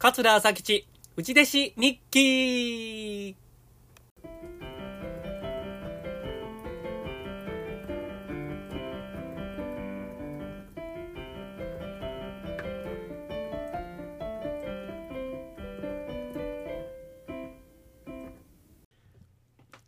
桂朝吉、内弟子日記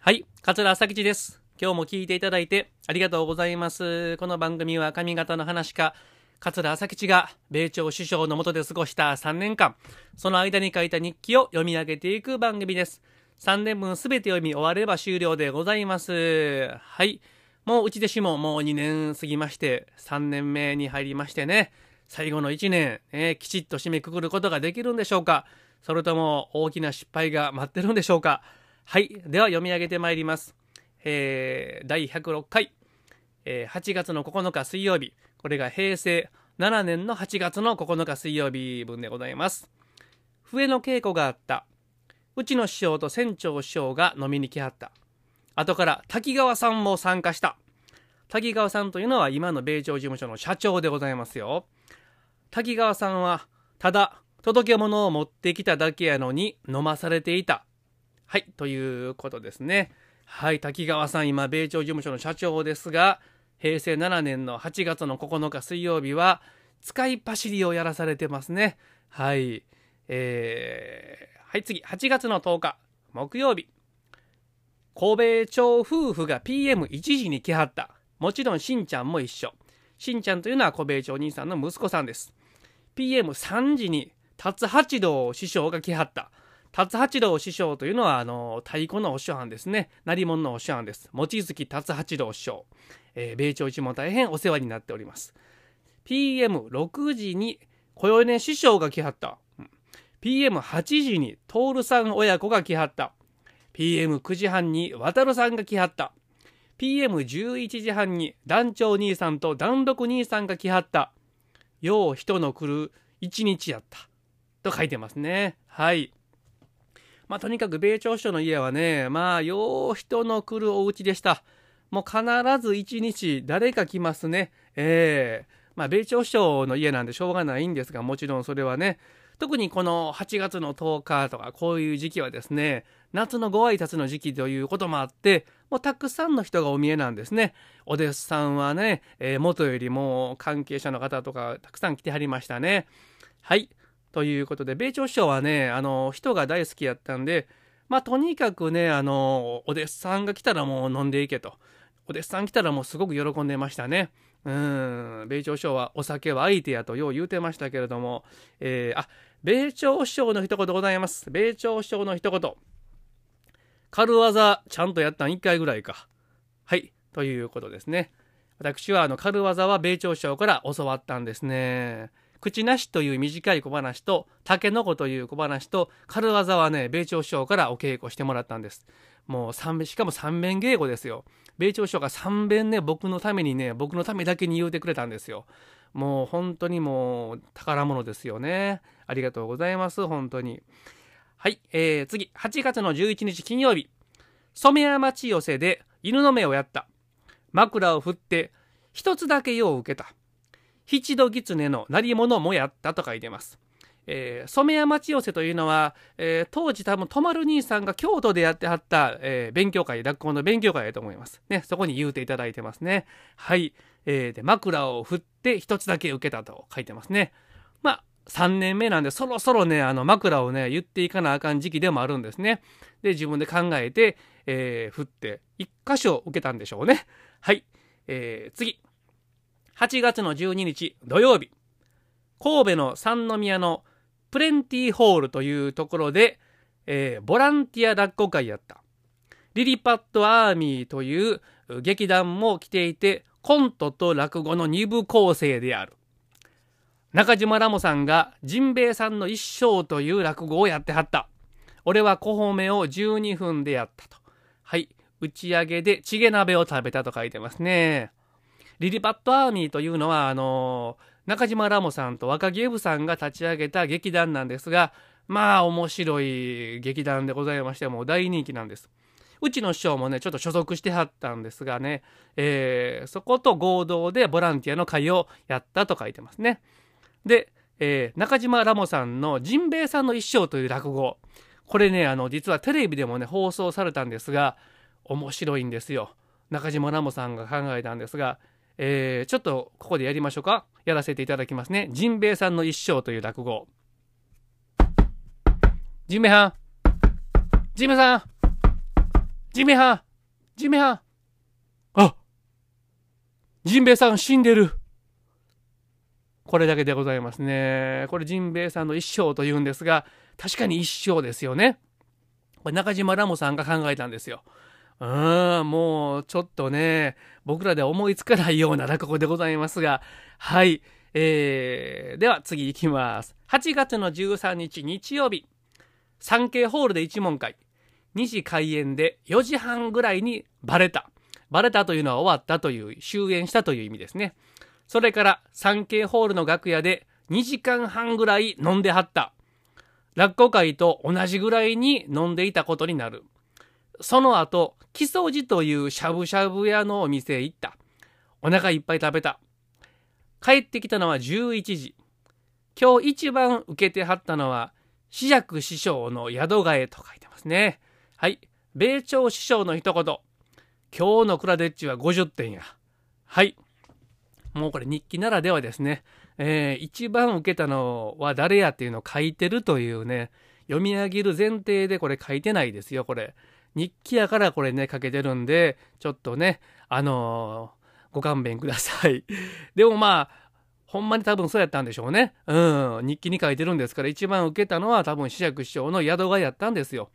はい、桂朝吉です。今日も聞いていただいてありがとうございます。この番組は上方の話家、桂朝吉が米朝首相の下で過ごした3年間、その間に書いた日記を読み上げていく番組です。3年分すべて読み終われば終了でございます。はい。もううち弟子ももう2年過ぎまして、3年目に入りましてね、最後の1年、ね、きちっと締めくくることができるんでしょうかそれとも大きな失敗が待ってるんでしょうかはい。では読み上げてまいります。えー第106回、えー8月の9日水曜日。これが平成7年の8月の9日水曜日分でございます。笛の稽古があった。うちの師匠と船長師匠が飲みに来はった。後から滝川さんも参加した。滝川さんというのは今の米朝事務所の社長でございますよ。滝川さんはただ届け物を持ってきただけやのに飲まされていた。はい、ということですね。はい、滝川さん、今、米朝事務所の社長ですが、平成7年の8月の9日水曜日は、使い走りをやらされてますね。はい。えー、はい、次、8月の10日、木曜日。神戸町夫婦が PM1 時に来はった。もちろん、しんちゃんも一緒。しんちゃんというのは神戸町兄さんの息子さんです。PM3 時に、達八郎師匠が来はった。達八郎師匠というのはあの太鼓のお師匠ですね鳴り物のお師匠です望月達八郎師匠、えー米朝一も大変お世話になっております。PM6 時に小米師匠が来はった。PM8 時に徹さん親子が来はった。PM9 時半に渡さんが来はった。PM11 時半に団長兄さんと団六兄さんが来はった。よう人の来る一日やった。と書いてますね。はい。まあ、とにかく米朝首相の家はね、まあ、よう人の来るお家でした。もう必ず一日誰か来ますね。ええまあ、米朝首相の家なんでしょうがないんですが、もちろんそれはね、特にこの8月の10日とかこういう時期はですね、夏のご挨拶の時期ということもあって、もうたくさんの人がお見えなんですね。お弟子さんはね、えー元よりも関係者の方とかたくさん来てはりましたね。はい。ということで、米朝首相はね、あの、人が大好きやったんで、まあ、とにかくね、あの、お弟子さんが来たらもう飲んでいけと。お弟子さん来たらもうすごく喜んでましたね。うん、米朝首相はお酒は相手やとよう言うてましたけれども、えーあ、米朝首相の一言ございます。米朝首相の一言。軽技ちゃんとやったん1回ぐらいか。はい、ということですね。私はあの軽技は米朝首相から教わったんですね。口なしという短い小話と、竹の子という小話と、軽技はね、米朝首相からお稽古してもらったんです。もう三、しかも三遍稽古ですよ。米朝首相が三遍ね、僕のためにね、僕のためだけに言うてくれたんですよ。もう本当にもう宝物ですよね。ありがとうございます、本当に。はい、えー、次、8月の11日金曜日。染谷町寄せで犬の目をやった。枕を振って、一つだけ用を受けた。七度狐の鳴り物もやったと書いてます。えー染谷町寄せというのは、えー当時多分泊まる兄さんが京都でやってはった、えー勉強会学校の勉強会だと思います。ねそこに言うていただいてますね。はい、えーで枕を振って一つだけ受けたと書いてますね。まあ3年目なんでそろそろねあの枕をね言っていかなあかん時期でもあるんですね。で自分で考えて、えー振って1箇所受けたんでしょうね。はい、えー次。8月の12日土曜日神戸の三宮のプレンティーホールというところで、えーボランティア抱っこ会やった。リリパットアーミーという劇団も来ていて、コントと落語の二部構成である。中島ラモさんがジンベエさんの一生という落語をやってはった。俺は小褒めを12分でやったと。はい。打ち上げでチゲ鍋を食べたと書いてますね。リリパットアーミーというのは、あの中島ラモさんと若木エブさんが立ち上げた劇団なんですが、まあ面白い劇団でございまして、もう大人気なんです。うちの師匠もね、ちょっと所属してはったんですがね、えーそこと合同でボランティアの会をやったと書いてますね。で、えー、中島ラモさんの「ジンベエさんの一生」という落語これねあの実はテレビでもね放送されたんですが面白いんですよ中島ラモさんが考えたんですが、えー、ちょっとここでやりましょうか。やらせていただきますね。ジンベエさんの一生という落語。ジンベエはん。ジンベエさん。ジンベエはん。ジンベエはん。あジンベエさん死んでる。これだけでございますね。これジンベエさんの一生というんですが、確かに一生ですよね。これ中島ラモさんが考えたんですよ。うん、もうちょっとね、僕らで思いつかないような落語でございますが、はい。えー、では次行きます。8月の13日日曜日、産経ホールで一問会。2時開演で4時半ぐらいにバレた。バレたというのは終わったという、終演したという意味ですね。それから産経ホールの楽屋で2時間半ぐらい飲んではった。落語会と同じぐらいに飲んでいたことになる。その後、木曽路というしゃぶしゃぶ屋のお店へ行った。お腹いっぱい食べた。帰ってきたのは11時。今日一番受けてはったのは、紫尺師匠の宿替えと書いてますね。はい。米朝師匠の一言。今日のクラデッチは50点や。はい。もうこれ日記ならではですね。えー、一番受けたのは誰やっていうのを書いてるというね、読み上げる前提でこれ書いてないですよ、これ。日記やからこれね、書けてるんで、ちょっとね、あのー、ご勘弁ください。でもまあ、ほんまに多分そうやったんでしょうね。うん。日記に書いてるんですから、一番受けたのは多分、四尺師匠の宿がやったんですよ。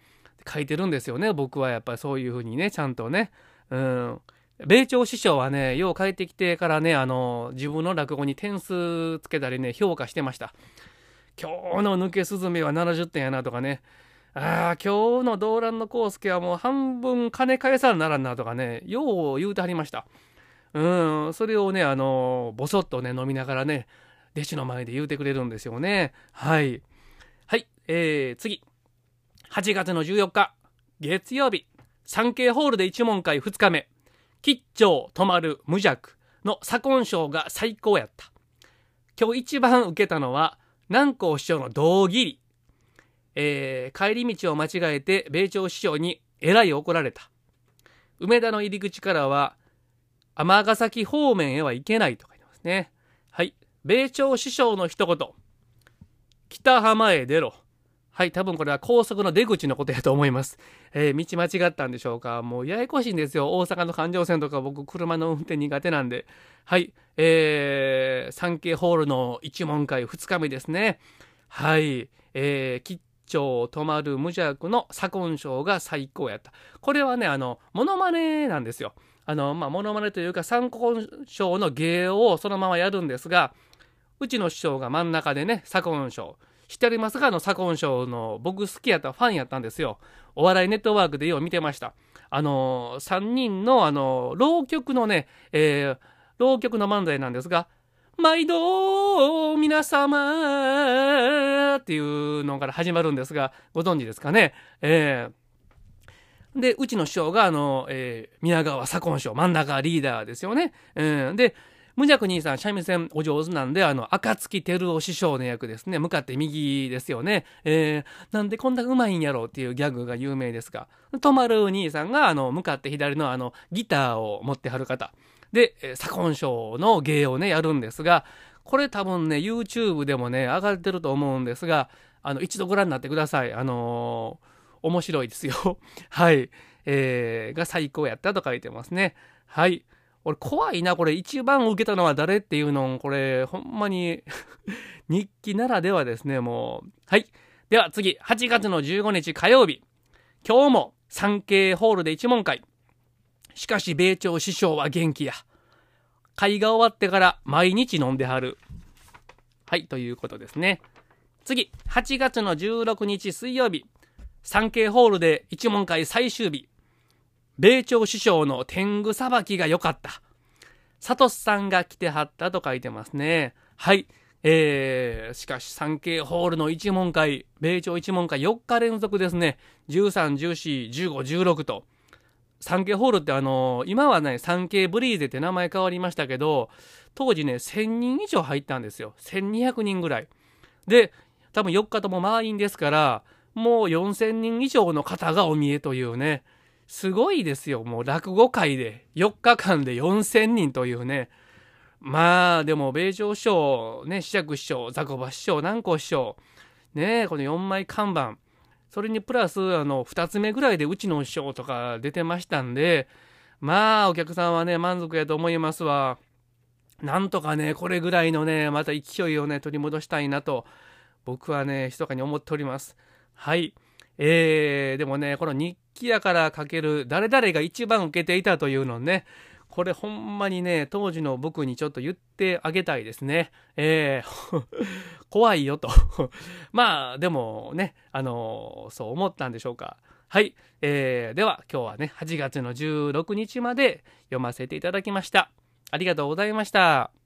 書いてるんですよね。僕はやっぱりそういうふうにね、ちゃんとね。うん。米朝師匠はね、よう帰ってきてからね、あの、自分の落語に点数つけたりね、評価してました。今日の抜けスズメは70点やなとかね、ああ、今日の動乱の康介はもう半分金返さならんなとかね、よう言うてはりました。うん、それをね、あの、ぼそっとね、飲みながらね、弟子の前で言うてくれるんですよね。はい。はい、えー、次。8月の14日、月曜日、産経ホールで一問会2日目。吉兆止まる無弱の左近賞が最高やった。今日一番受けたのは南光師匠の胴切り。えー、帰り道を間違えて米朝師匠にえらい怒られた。梅田の入り口からは尼崎方面へは行けないと書いますね。はい。米朝師匠の一言。北浜へ出ろ。はい、多分これは高速の出口のことやと思います。えー、道間違ったんでしょうか。もうややこしいんですよ。大阪の環状線とか僕車の運転苦手なんで。はい、えー、産経ホールの一問会2日目ですね。はい、えー、吉兆止まる無弱の左近賞が最高やった。これはね、あの、モノマネなんですよ。あの、まあ、モノマネというか、三根賞の芸をそのままやるんですが、うちの師匠が真ん中でね、左近賞。知ってありますか？あの、左近賞の僕好きやったファンやったんですよ。お笑いネットワークでよう見てました。あの、3人のあの、浪曲のね、えー、浪曲の漫才なんですが、毎度皆様。っていうのから始まるんですが、ご存知ですかね？えー、で、うちの師匠が、あの、えー、宮川左近賞、真ん中リーダーですよね？うん、で、無弱兄さん三味線お上手なんであの暁照夫師匠の役ですね。向かって右ですよね、えー、なんでこんなうまいんやろうっていうギャグが有名ですが止まる兄さんがあの向かって左のあのギターを持ってはる方。で左近賞の芸をねやるんですがこれ多分ね YouTube でもね上がってると思うんですがあの一度ご覧になってくださいあのー、面白いですよ はいえー、が最高やったと書いてますねはい俺怖いな、これ一番受けたのは誰っていうのを、これほんまに 日記ならではですね、もう。はい。では次、8月の15日火曜日。今日も産経ホールで一問会。しかし米朝師匠は元気や。会が終わってから毎日飲んではる。はい、ということですね。次、8月の16日水曜日。産経ホールで一問会最終日。米朝師匠の天狗さばきが良かった。サトスさんが来てはったと書いてますね。はい。えー、しかし産経ホールの一問会、米朝一問会4日連続ですね。13、14、15、16と。産経ホールってあの、今はね、産経ブリーゼって名前変わりましたけど、当時ね、1000人以上入ったんですよ。1200人ぐらい。で多分4日とも満員ですからもう4,000人以上の方がお見えというねすごいですよもう落語会で4日間で4,000人というねまあでも米朝師匠ね紫尺師匠ザコバ師匠南光師匠ねこの4枚看板それにプラスあの2つ目ぐらいでうちの師匠とか出てましたんでまあお客さんはね満足やと思いますわ。なんとかねこれぐらいのねまた勢いをね取り戻したいなと僕はね密かに思っております。はい。えー、でもねこの日記やから書ける誰々が一番受けていたというのねこれほんまにね、当時の僕にちょっと言ってあげたいですね。えー、怖いよと まあ、でもね、あのー、そう思ったんでしょうか。はい。えー、では今日はね、8月の16日まで読ませていただきました。ありがとうございました。